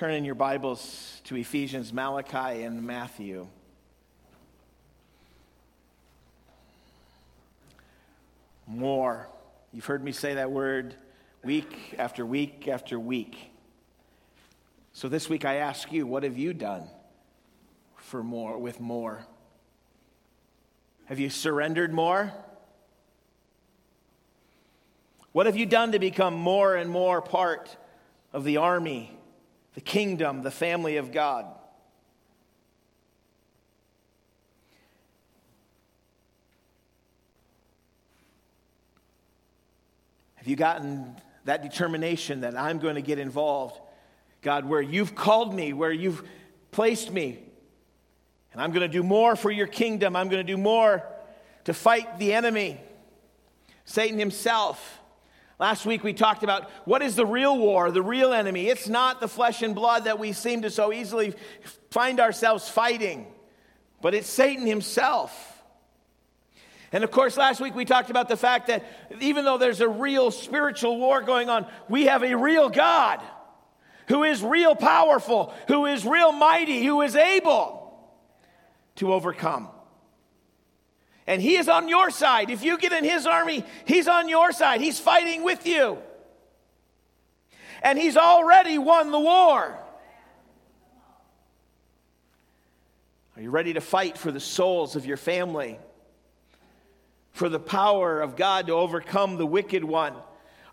turn in your Bibles to Ephesians, Malachi, and Matthew. More. You've heard me say that word week after week after week. So this week I ask you, what have you done for more with more? Have you surrendered more? What have you done to become more and more part of the army, the kingdom, the family of God? Have you gotten that determination that I'm going to get involved, God, where you've called me, where you've placed me, and I'm going to do more for your kingdom. I'm going to do more to fight the enemy, Satan himself. Last week we talked about what is the real war, the real enemy. It's not the flesh and blood that we seem to so easily find ourselves fighting, but it's Satan himself. And of course, last week we talked about the fact that even though there's a real spiritual war going on, we have a real God who is real powerful, who is real mighty, who is able to overcome. And he is on your side. If you get in his army, he's on your side. He's fighting with you. And he's already won the war. Are you ready to fight for the souls of your family? For the power of God to overcome the wicked one?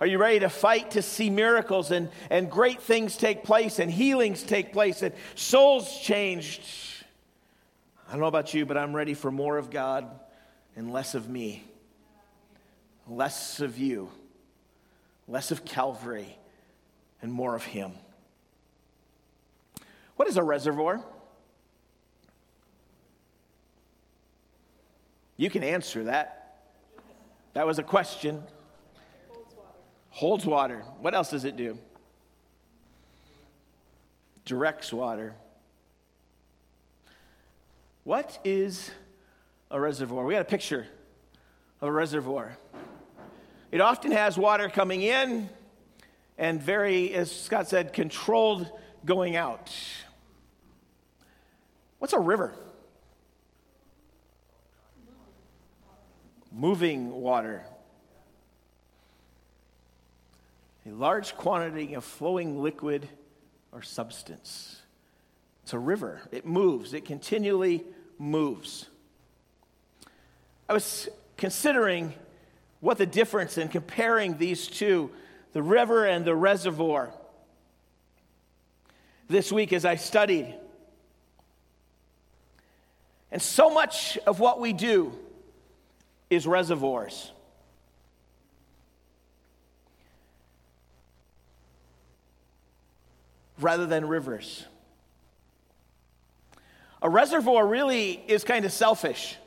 Are you ready to fight to see miracles and, and great things take place and healings take place and souls changed? I don't know about you, but I'm ready for more of God and less of me, less of you, less of Calvary, and more of Him. What is a reservoir? You can answer that. That was a question. Holds water. What else does it do? Directs water. What is a reservoir. We got a picture of a reservoir. It often has water coming in and very, as Scott said, controlled going out. What's a river? Moving water. A large quantity of flowing liquid or substance. It's a river. It moves, it continually moves. I was considering what the difference in comparing these two, the river and the reservoir, this week as I studied. And so much of what we do is reservoirs. Rather than rivers. A reservoir really is kind of selfish.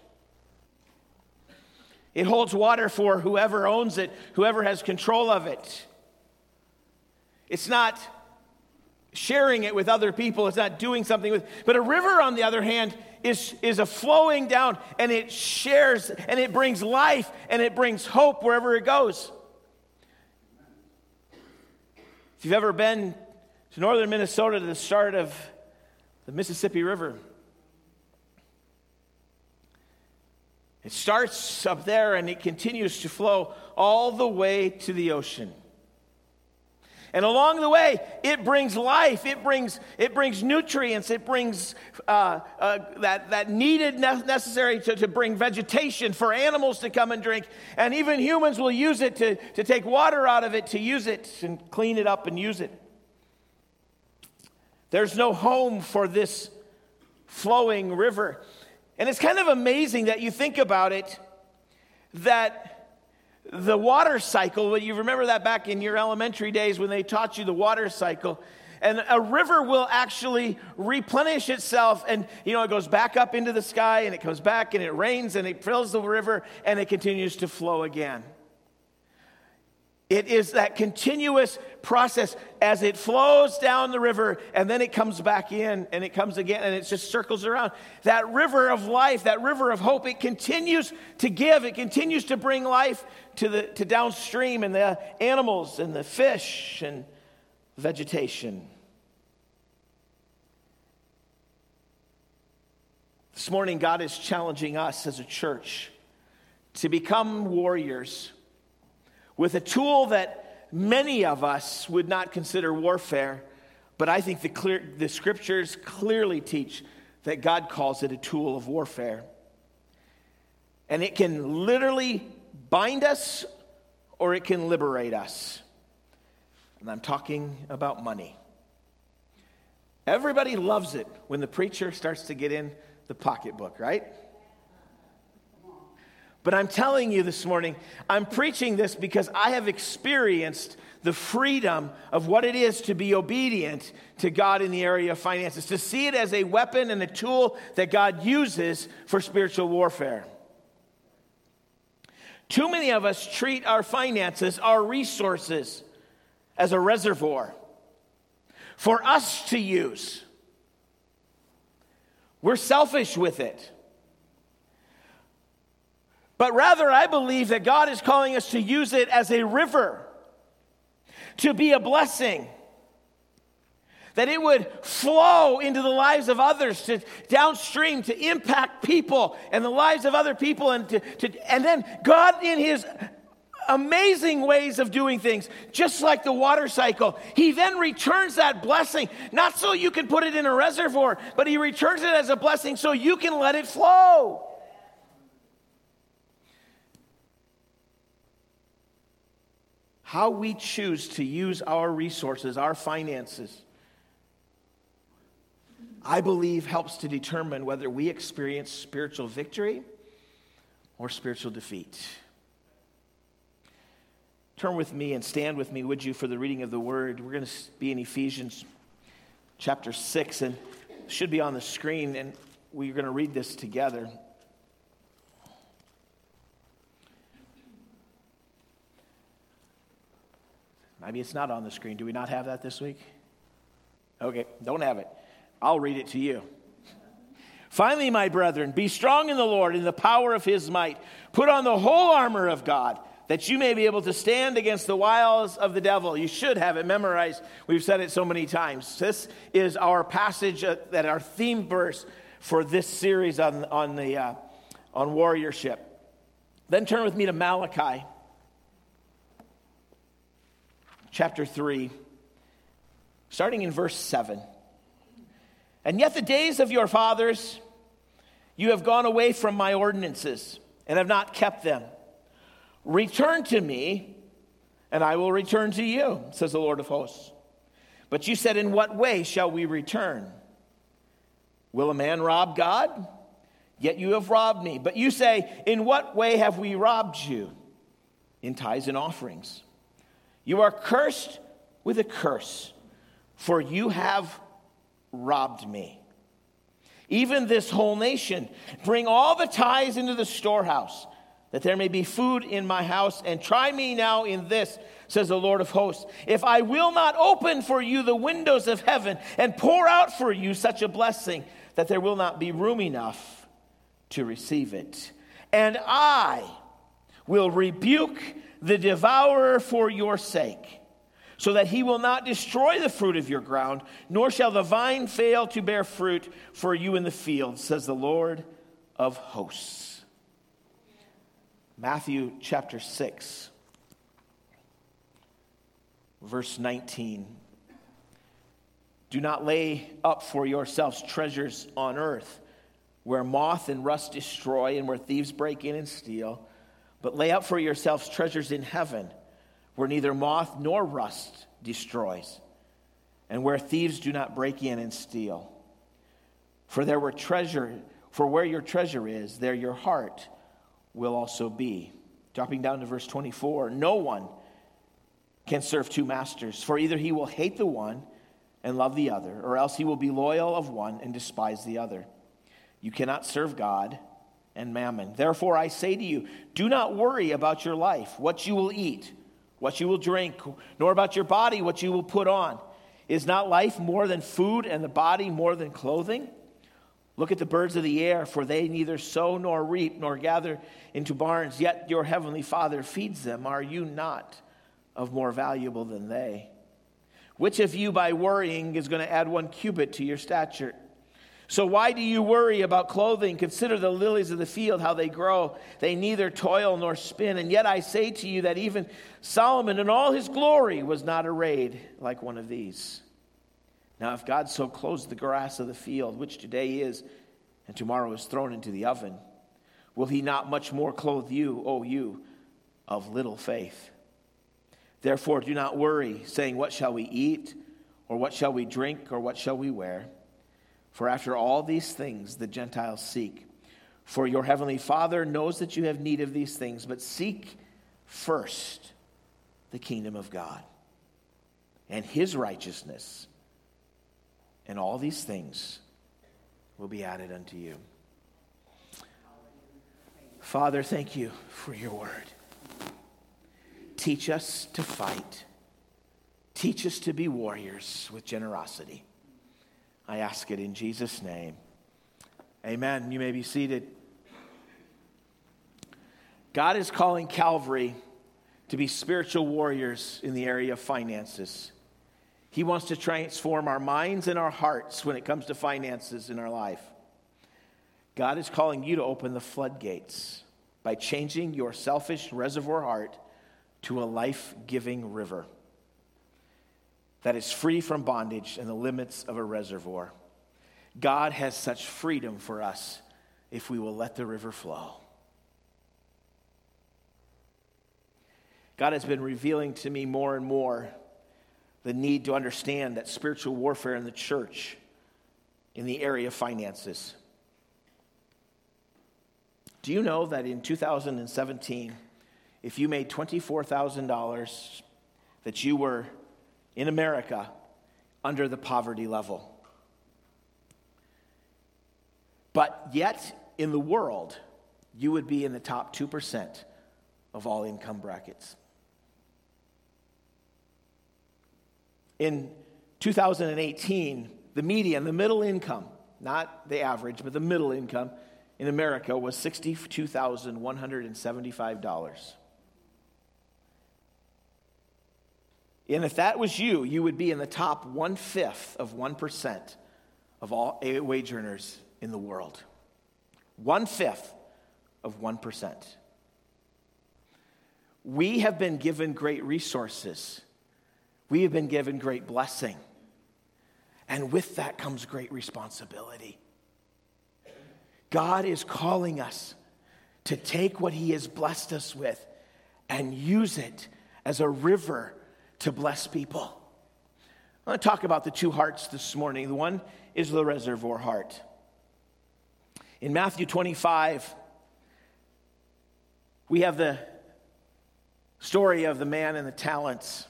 It holds water for whoever owns it, whoever has control of it. It's not sharing it with other people, it's not doing something with. But a river, on the other hand, is, is a flowing down and it shares and it brings life and it brings hope wherever it goes. If you've ever been to northern Minnesota to the start of the Mississippi River, It starts up there and it continues to flow all the way to the ocean. And along the way, it brings life, it brings, it brings nutrients, it brings uh, uh, that, that needed, necessary to, to bring vegetation for animals to come and drink. And even humans will use it to, to take water out of it, to use it and clean it up and use it. There's no home for this flowing river. And it's kind of amazing that you think about it that the water cycle, you remember that back in your elementary days when they taught you the water cycle, and a river will actually replenish itself and you know it goes back up into the sky and it comes back and it rains and it fills the river and it continues to flow again it is that continuous process as it flows down the river and then it comes back in and it comes again and it just circles around. That river of life, that river of hope, it continues to give, it continues to bring life to the to downstream and the animals and the fish and vegetation. This morning God is challenging us as a church to become warriors with a tool that many of us would not consider warfare, but I think the, clear, the scriptures clearly teach that God calls it a tool of warfare. And it can literally bind us or it can liberate us. And I'm talking about money. Everybody loves it when the preacher starts to get in the pocketbook, right? But I'm telling you this morning, I'm preaching this because I have experienced the freedom of what it is to be obedient to God in the area of finances, to see it as a weapon and a tool that God uses for spiritual warfare. Too many of us treat our finances, our resources, as a reservoir for us to use. We're selfish with it. But rather, I believe that God is calling us to use it as a river, to be a blessing. That it would flow into the lives of others, to downstream, to impact people and the lives of other people, and to, to and then God in His amazing ways of doing things, just like the water cycle. He then returns that blessing, not so you can put it in a reservoir, but He returns it as a blessing so you can let it flow. How we choose to use our resources, our finances, I believe helps to determine whether we experience spiritual victory or spiritual defeat. Turn with me and stand with me, would you, for the reading of the word. We're going to be in Ephesians chapter 6, and should be on the screen, and we're going to read this together. Maybe it's not on the screen. Do we not have that this week? Okay, don't have it. I'll read it to you. Finally, my brethren, be strong in the Lord in the power of his might. Put on the whole armor of God that you may be able to stand against the wiles of the devil. You should have it memorized. We've said it so many times. This is our passage uh, that our theme verse for this series on, on, the, uh, on warriorship. Then turn with me to Malachi chapter 3, starting in verse 7. And yet the days of your fathers, you have gone away from my ordinances and have not kept them. Return to me, and I will return to you, says the Lord of hosts. But you said, In what way shall we return? Will a man rob God? Yet you have robbed me. But you say, In what way have we robbed you? In tithes and offerings. You are cursed with a curse, for you have robbed me. Even this whole nation, bring all the tithes into the storehouse, that there may be food in my house, and try me now in this, says the Lord of hosts, if I will not open for you the windows of heaven and pour out for you such a blessing that there will not be room enough to receive it. And I will rebuke the devourer for your sake, so that he will not destroy the fruit of your ground, nor shall the vine fail to bear fruit for you in the field, says the Lord of hosts. Matthew chapter 6, verse 19. Do not lay up for yourselves treasures on earth, where moth and rust destroy, and where thieves break in and steal but lay up for yourselves treasures in heaven, where neither moth nor rust destroys, and where thieves do not break in and steal. For there were treasure, for where your treasure is, there your heart will also be. Dropping down to verse 24, no one can serve two masters, for either he will hate the one and love the other, or else he will be loyal of one and despise the other. You cannot serve God and mammon. Therefore, I say to you, do not worry about your life, what you will eat, what you will drink, nor about your body, what you will put on. Is not life more than food and the body more than clothing? Look at the birds of the air, for they neither sow nor reap nor gather into barns, yet your heavenly Father feeds them. Are you not of more valuable than they? Which of you, by worrying, is going to add one cubit to your stature? So why do you worry about clothing? Consider the lilies of the field, how they grow. They neither toil nor spin. And yet I say to you that even Solomon in all his glory was not arrayed like one of these. Now, if God so clothes the grass of the field, which today is and tomorrow is thrown into the oven, will he not much more clothe you, O you of little faith? Therefore, do not worry, saying, What shall we eat? Or what shall we drink? Or what shall we wear? For after all these things the Gentiles seek. For your heavenly Father knows that you have need of these things, but seek first the kingdom of God and his righteousness, and all these things will be added unto you. Father, thank you for your word. Teach us to fight. Teach us to be warriors with generosity. I ask it in Jesus' name. Amen. You may be seated. God is calling Calvary to be spiritual warriors in the area of finances. He wants to transform our minds and our hearts when it comes to finances in our life. God is calling you to open the floodgates by changing your selfish reservoir heart to a life giving river that is free from bondage and the limits of a reservoir. God has such freedom for us if we will let the river flow. God has been revealing to me more and more the need to understand that spiritual warfare in the church in the area of finances. Do you know that in 2017, if you made $24,000, that you were in America under the poverty level. But yet, in the world, you would be in the top 2% of all income brackets. In 2018, the median, the middle income, not the average, but the middle income in America was $62,175. And if that was you, you would be in the top one fifth of 1% of all wage earners in the world. One fifth of 1%. We have been given great resources, we have been given great blessing. And with that comes great responsibility. God is calling us to take what He has blessed us with and use it as a river to bless people. I want to talk about the two hearts this morning. The one is the reservoir heart. In Matthew 25, we have the story of the man and the talents.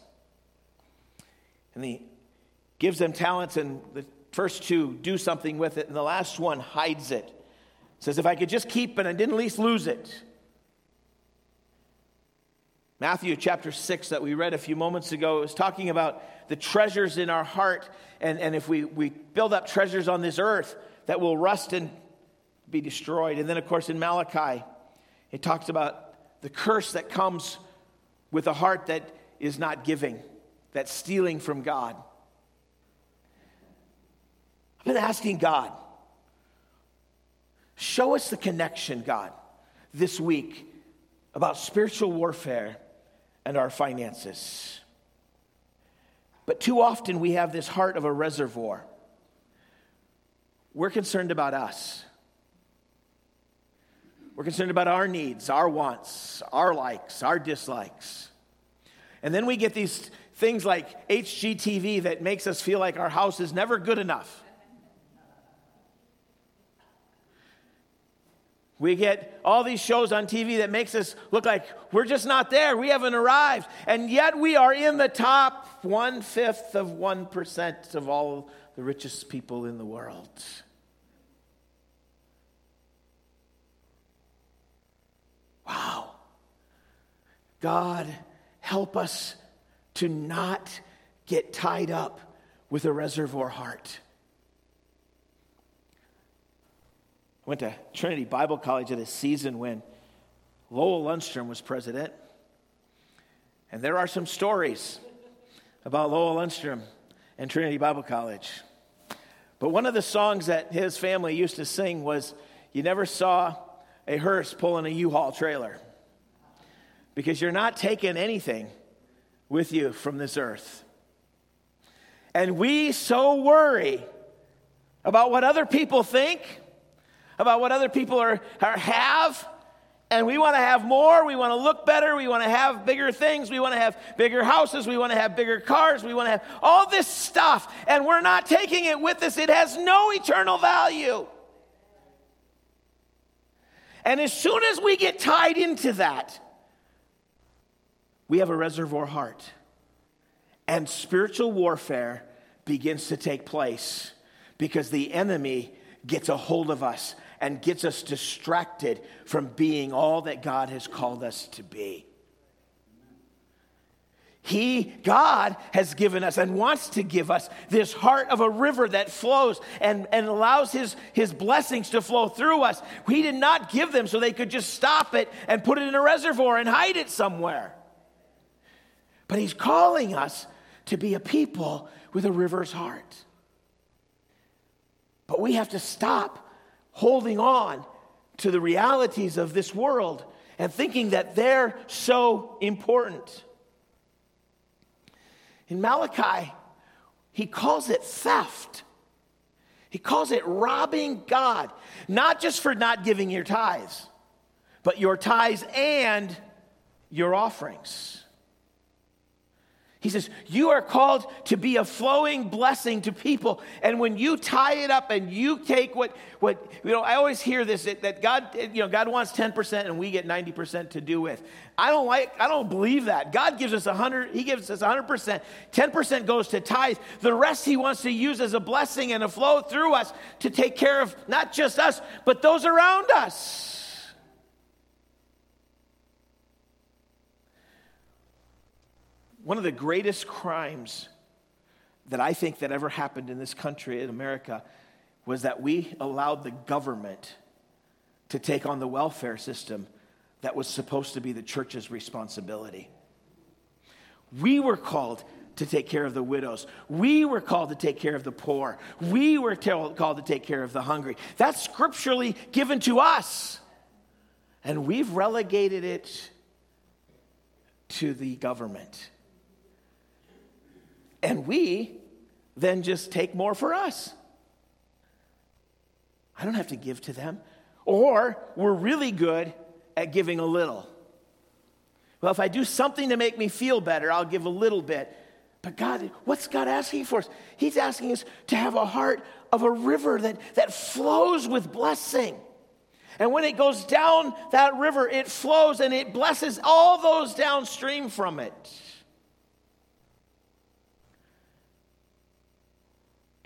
And he gives them talents, and the first two do something with it, and the last one hides it. Says, If I could just keep it, I didn't at least lose it. Matthew chapter 6 that we read a few moments ago was talking about the treasures in our heart. And, and if we, we build up treasures on this earth that will rust and be destroyed. And then, of course, in Malachi, it talks about the curse that comes with a heart that is not giving, that's stealing from God. I've been asking God, show us the connection, God, this week about spiritual warfare and our finances. But too often we have this heart of a reservoir. We're concerned about us. We're concerned about our needs, our wants, our likes, our dislikes. And then we get these things like HGTV that makes us feel like our house is never good enough. We get all these shows on TV that makes us look like we're just not there. We haven't arrived. And yet we are in the top one fifth of 1% of all the richest people in the world. Wow. God, help us to not get tied up with a reservoir heart. Went to Trinity Bible College at a season when Lowell Lundstrom was president. And there are some stories about Lowell Lundstrom and Trinity Bible College. But one of the songs that his family used to sing was You never saw a hearse pulling a U Haul trailer because you're not taking anything with you from this earth. And we so worry about what other people think, about what other people are, are have, and we want to have more. We want to look better. We want to have bigger things. We want to have bigger houses. We want to have bigger cars. We want to have all this stuff, and we're not taking it with us. It has no eternal value. And as soon as we get tied into that, we have a reservoir heart. And spiritual warfare begins to take place because the enemy gets a hold of us and gets us distracted from being all that God has called us to be. He, God, has given us and wants to give us this heart of a river that flows and, and allows his, his blessings to flow through us. He did not give them so they could just stop it and put it in a reservoir and hide it somewhere. But He's calling us to be a people with a river's heart. But we have to stop holding on to the realities of this world and thinking that they're so important. In Malachi, he calls it theft. He calls it robbing God, not just for not giving your tithes, but your tithes and your offerings. He says, You are called to be a flowing blessing to people. And when you tie it up and you take what, what you know, I always hear this that God, you know, God wants 10% and we get 90% to do with. I don't like, I don't believe that. God gives us 100, He gives us 100%. 10% goes to tithe. The rest He wants to use as a blessing and a flow through us to take care of not just us, but those around us. One of the greatest crimes that I think that ever happened in this country, in America, was that we allowed the government to take on the welfare system that was supposed to be the church's responsibility. We were called to take care of the widows. We were called to take care of the poor. We were called to take care of the hungry. That's scripturally given to us. And we've relegated it to the government. And we then just take more for us. I don't have to give to them. Or we're really good at giving a little. Well, if I do something to make me feel better, I'll give a little bit. But God, what's God asking for us? He's asking us to have a heart of a river that, that flows with blessing. And when it goes down that river, it flows and it blesses all those downstream from it.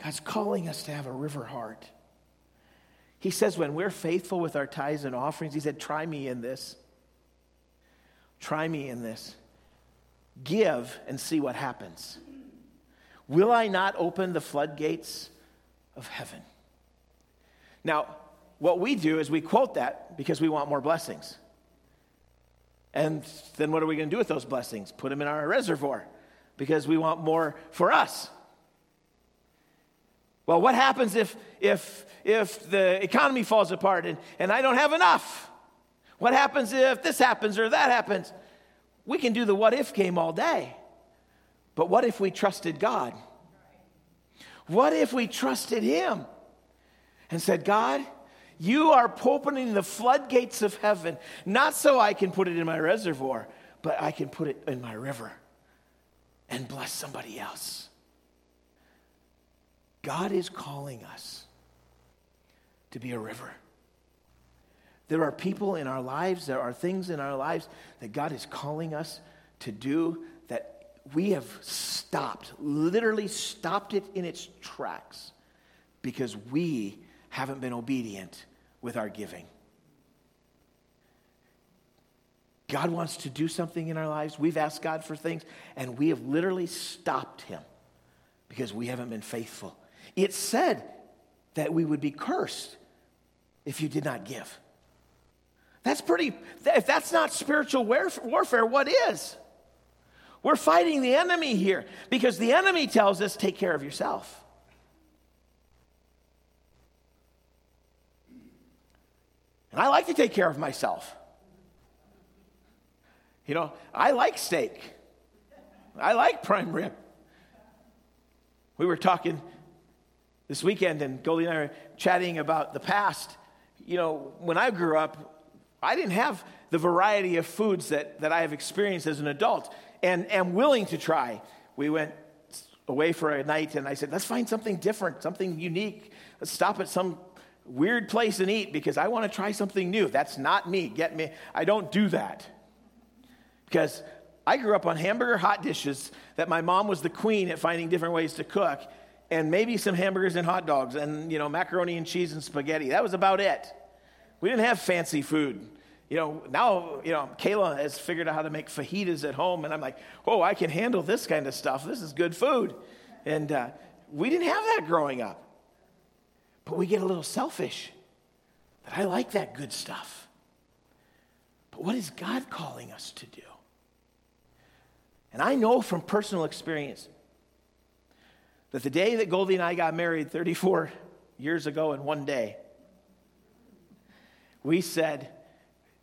God's calling us to have a river heart. He says, when we're faithful with our tithes and offerings, He said, try me in this. Try me in this. Give and see what happens. Will I not open the floodgates of heaven? Now, what we do is we quote that because we want more blessings. And then what are we going to do with those blessings? Put them in our reservoir because we want more for us. Well, what happens if, if, if the economy falls apart and, and I don't have enough? What happens if this happens or that happens? We can do the what if game all day. But what if we trusted God? What if we trusted Him and said, God, you are opening the floodgates of heaven, not so I can put it in my reservoir, but I can put it in my river and bless somebody else. God is calling us to be a river. There are people in our lives, there are things in our lives that God is calling us to do that we have stopped, literally stopped it in its tracks because we haven't been obedient with our giving. God wants to do something in our lives. We've asked God for things, and we have literally stopped Him because we haven't been faithful it said that we would be cursed if you did not give. That's pretty, if that's not spiritual warfare, what is? We're fighting the enemy here because the enemy tells us take care of yourself. And I like to take care of myself. You know, I like steak. I like prime rib. We were talking this weekend, and Goldie and I were chatting about the past. You know, when I grew up, I didn't have the variety of foods that, that I have experienced as an adult and am willing to try. We went away for a night, and I said, let's find something different, something unique. Let's stop at some weird place and eat because I want to try something new. That's not me. Get me? I don't do that. Because I grew up on hamburger hot dishes that my mom was the queen at finding different ways to cook, and maybe some hamburgers and hot dogs and you know macaroni and cheese and spaghetti. That was about it. We didn't have fancy food. You know, now, you know, Kayla has figured out how to make fajitas at home, and I'm like, oh, I can handle this kind of stuff. This is good food. And uh, we didn't have that growing up. But we get a little selfish that I like that good stuff. But what is God calling us to do? And I know from personal experience that the day that Goldie and I got married 34 years ago in one day, we said,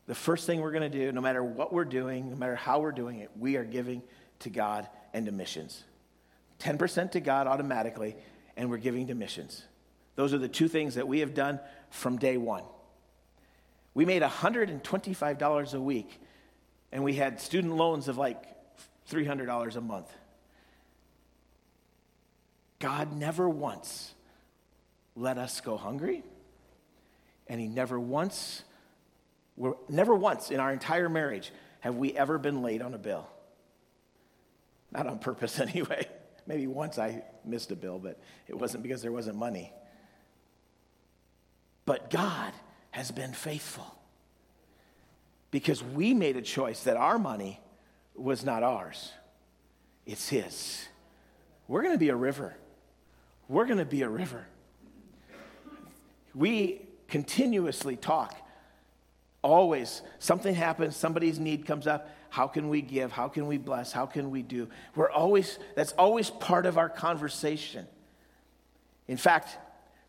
the first thing we're going to do, no matter what we're doing, no matter how we're doing it, we are giving to God and to missions. 10% to God automatically, and we're giving to missions. Those are the two things that we have done from day one. We made $125 a week, and we had student loans of like $300 a month. God never once let us go hungry, and He never once, never once in our entire marriage have we ever been late on a bill. Not on purpose, anyway. Maybe once I missed a bill, but it wasn't because there wasn't money. But God has been faithful because we made a choice that our money was not ours, it's His. We're going to be a river. We're going to be a river. We continuously talk. Always, something happens, somebody's need comes up. How can we give? How can we bless? How can we do? We're always, that's always part of our conversation. In fact,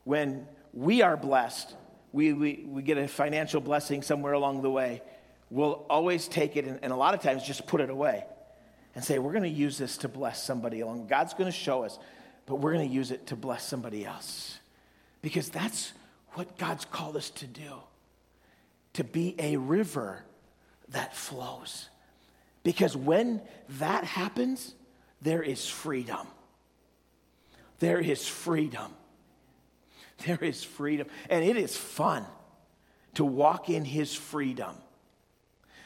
when we are blessed, we, we, we get a financial blessing somewhere along the way, we'll always take it and, and a lot of times just put it away and say, we're going to use this to bless somebody along. God's going to show us, but we're going to use it to bless somebody else. Because that's what God's called us to do to be a river that flows. Because when that happens, there is freedom. There is freedom. There is freedom. And it is fun to walk in his freedom,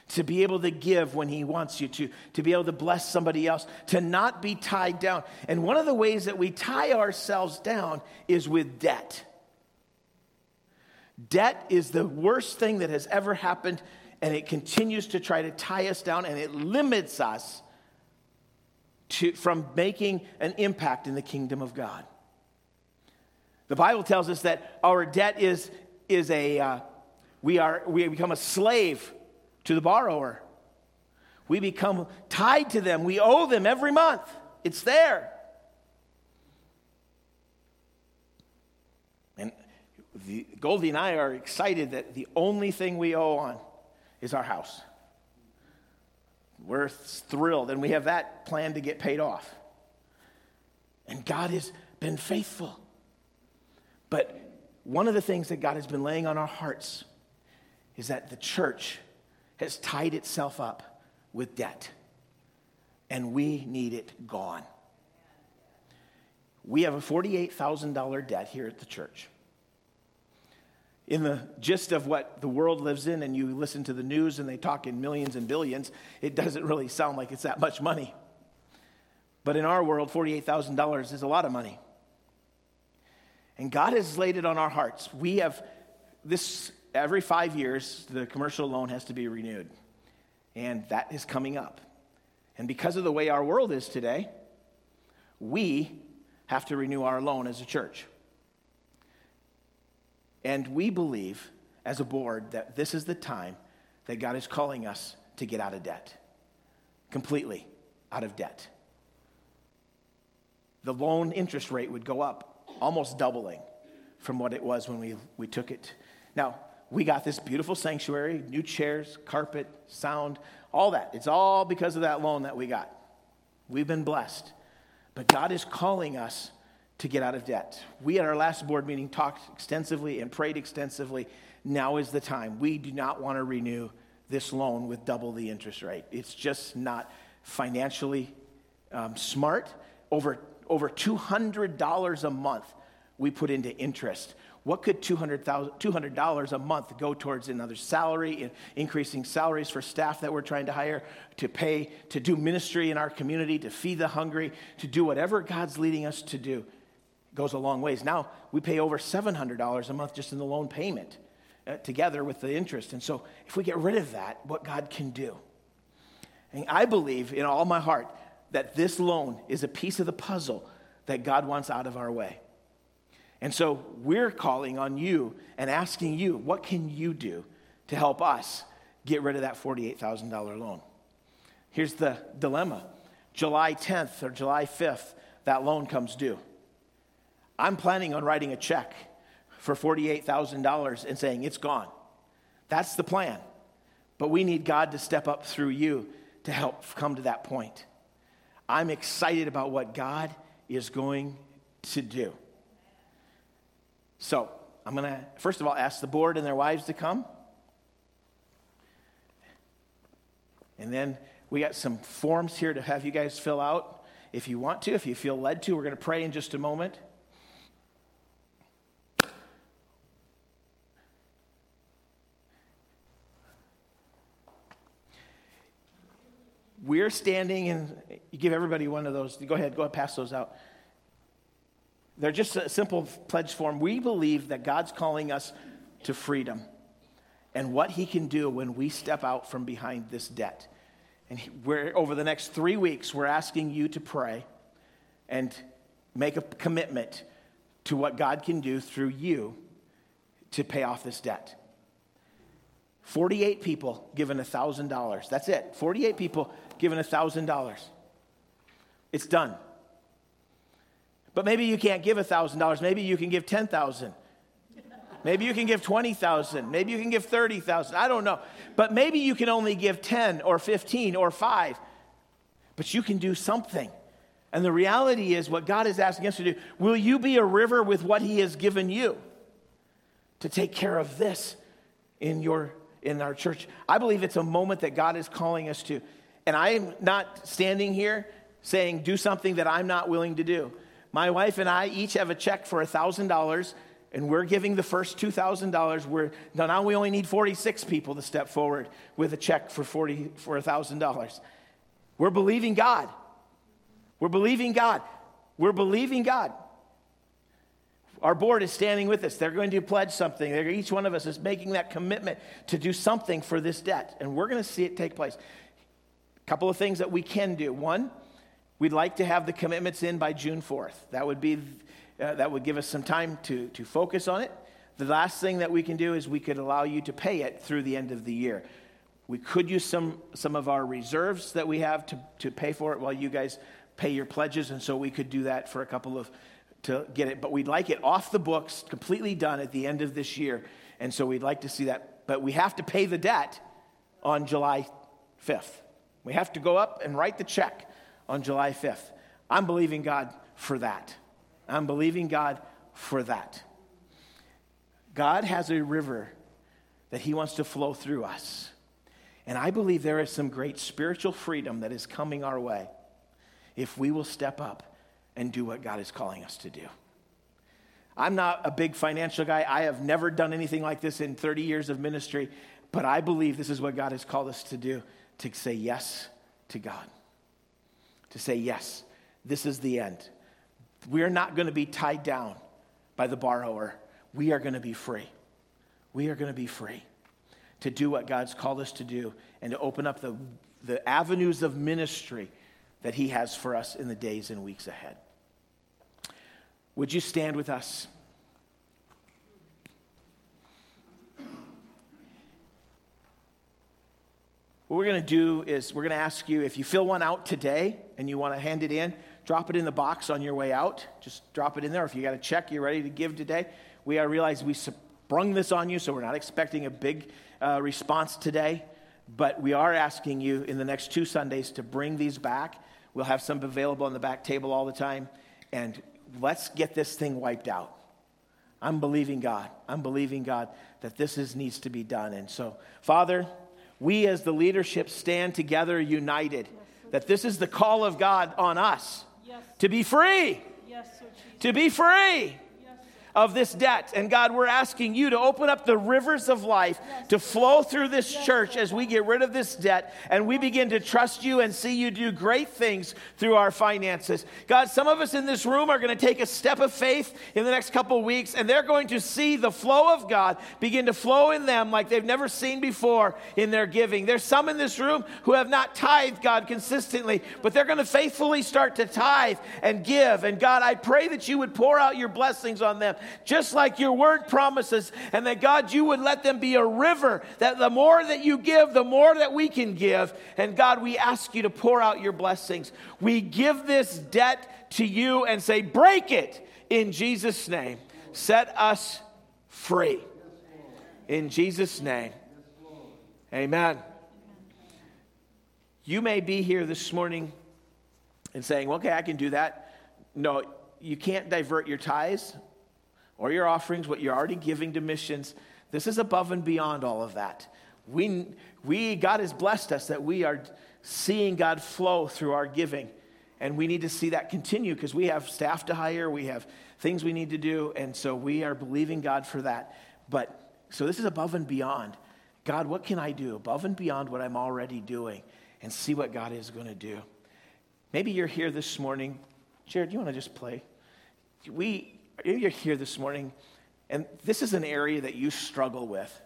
to be able to give when he wants you to, to be able to bless somebody else, to not be tied down. And one of the ways that we tie ourselves down is with debt. Debt is the worst thing that has ever happened, and it continues to try to tie us down, and it limits us to, from making an impact in the kingdom of God. The Bible tells us that our debt is, is a, uh, we, are, we become a slave to the borrower. We become tied to them. We owe them every month. It's there. And the, Goldie and I are excited that the only thing we owe on is our house. We're thrilled, and we have that plan to get paid off. And God has been faithful. But one of the things that God has been laying on our hearts is that the church has tied itself up with debt, and we need it gone. We have a $48,000 debt here at the church. In the gist of what the world lives in, and you listen to the news and they talk in millions and billions, it doesn't really sound like it's that much money. But in our world, $48,000 is a lot of money. And God has laid it on our hearts. We have this every five years, the commercial loan has to be renewed. And that is coming up. And because of the way our world is today, we have to renew our loan as a church. And we believe as a board that this is the time that God is calling us to get out of debt, completely out of debt. The loan interest rate would go up almost doubling from what it was when we, we took it. Now, we got this beautiful sanctuary, new chairs, carpet, sound, all that. It's all because of that loan that we got. We've been blessed. But God is calling us to get out of debt. We, at our last board meeting, talked extensively and prayed extensively. Now is the time. We do not want to renew this loan with double the interest rate. It's just not financially um, smart. Over, over $200 a month we put into interest. What could $200, a month go towards another salary, increasing salaries for staff that we're trying to hire, to pay, to do ministry in our community, to feed the hungry, to do whatever God's leading us to do? It goes a long ways. Now we pay over $700 a month just in the loan payment uh, together with the interest. And so if we get rid of that, what God can do. And I believe in all my heart that this loan is a piece of the puzzle that God wants out of our way. And so we're calling on you and asking you, what can you do to help us get rid of that $48,000 loan? Here's the dilemma July 10th or July 5th, that loan comes due. I'm planning on writing a check for $48,000 and saying it's gone. That's the plan. But we need God to step up through you to help come to that point. I'm excited about what God is going to do. So, I'm going to, first of all, ask the board and their wives to come. And then we got some forms here to have you guys fill out if you want to, if you feel led to. We're going to pray in just a moment. We're standing, and you give everybody one of those. Go ahead, go ahead, pass those out. They're just a simple pledge form. We believe that God's calling us to freedom and what He can do when we step out from behind this debt. And we're, over the next three weeks, we're asking you to pray and make a commitment to what God can do through you to pay off this debt. 48 people given $1,000. That's it. 48 people given $1,000. It's done. But maybe you can't give $1,000. Maybe you can give 10,000. Maybe you can give 20,000. Maybe you can give 30,000. I don't know. But maybe you can only give 10 or 15 or 5. But you can do something. And the reality is what God is asking us to do, will you be a river with what he has given you to take care of this in your in our church? I believe it's a moment that God is calling us to. And I'm not standing here saying, do something that I'm not willing to do. My wife and I each have a check for $1,000, and we're giving the first $2,000. We're, now we only need 46 people to step forward with a check for, 40, for $1,000. We're believing God. We're believing God. We're believing God. Our board is standing with us. They're going to pledge something. They're, each one of us is making that commitment to do something for this debt, and we're going to see it take place A couple of things that we can do. One, we'd like to have the commitments in by June 4th. That would be uh, that would give us some time to, to focus on it. The last thing that we can do is we could allow you to pay it through the end of the year. We could use some, some of our reserves that we have to, to pay for it while you guys pay your pledges, and so we could do that for a couple of to get it. But we'd like it off the books, completely done at the end of this year, and so we'd like to see that. But we have to pay the debt on July 5th. We have to go up and write the check on July 5th. I'm believing God for that. I'm believing God for that. God has a river that He wants to flow through us. And I believe there is some great spiritual freedom that is coming our way if we will step up and do what God is calling us to do. I'm not a big financial guy. I have never done anything like this in 30 years of ministry, but I believe this is what God has called us to do to say yes to God. To say, yes, this is the end. We're not going to be tied down by the borrower. We are going to be free. We are going to be free to do what God's called us to do and to open up the, the avenues of ministry that He has for us in the days and weeks ahead. Would you stand with us? What we're going to do is we're going to ask you if you fill one out today and you want to hand it in, drop it in the box on your way out. Just drop it in there. If you got a check you're ready to give today, we are realize we sprung this on you, so we're not expecting a big uh, response today. But we are asking you in the next two Sundays to bring these back. We'll have some available on the back table all the time. And let's get this thing wiped out. I'm believing God. I'm believing God that this is, needs to be done. And so, Father, we as the leadership stand together united, that this is the call of God on us yes. to be free. Yes, to be free of this debt. And God, we're asking you to open up the rivers of life to flow through this church as we get rid of this debt and we begin to trust you and see you do great things through our finances. God, some of us in this room are going to take a step of faith in the next couple weeks and they're going to see the flow of God begin to flow in them like they've never seen before in their giving. There's some in this room who have not tithed God consistently, but they're going to faithfully start to tithe and give. And God, I pray that you would pour out your blessings on them just like your word promises, and that God, you would let them be a river, that the more that you give, the more that we can give. And God, we ask you to pour out your blessings. We give this debt to you and say, break it in Jesus' name. Set us free. In Jesus' name. Amen. You may be here this morning and saying, okay, I can do that. No, you can't divert your tithes or your offerings, what you're already giving to missions. This is above and beyond all of that. We, we, God has blessed us that we are seeing God flow through our giving. And we need to see that continue because we have staff to hire, we have things we need to do. And so we are believing God for that. But so this is above and beyond. God, what can I do above and beyond what I'm already doing? And see what God is going to do. Maybe you're here this morning. Jared, you want to just play? We, you're here this morning and this is an area that you struggle with.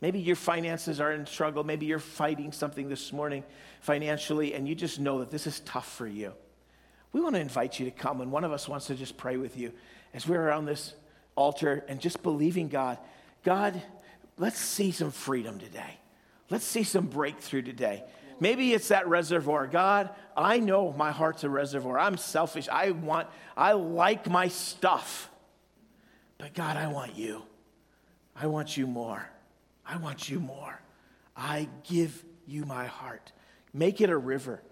Maybe your finances are in struggle. Maybe you're fighting something this morning financially, and you just know that this is tough for you. We want to invite you to come, and one of us wants to just pray with you as we're around this altar and just believing God. God, let's see some freedom today. Let's see some breakthrough today. Maybe it's that reservoir. God, I know my heart's a reservoir. I'm selfish. I want, I like my stuff. But God, I want you. I want you more. I want you more. I give you my heart. Make it a river.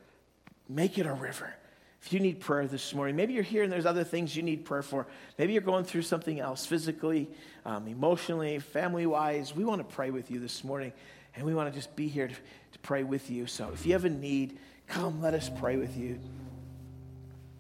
Make it a river. If you need prayer this morning, maybe you're here and there's other things you need prayer for. Maybe you're going through something else physically, um, emotionally, family wise. We want to pray with you this morning and we want to just be here to, to pray with you. So if you have a need, come, let us pray with you.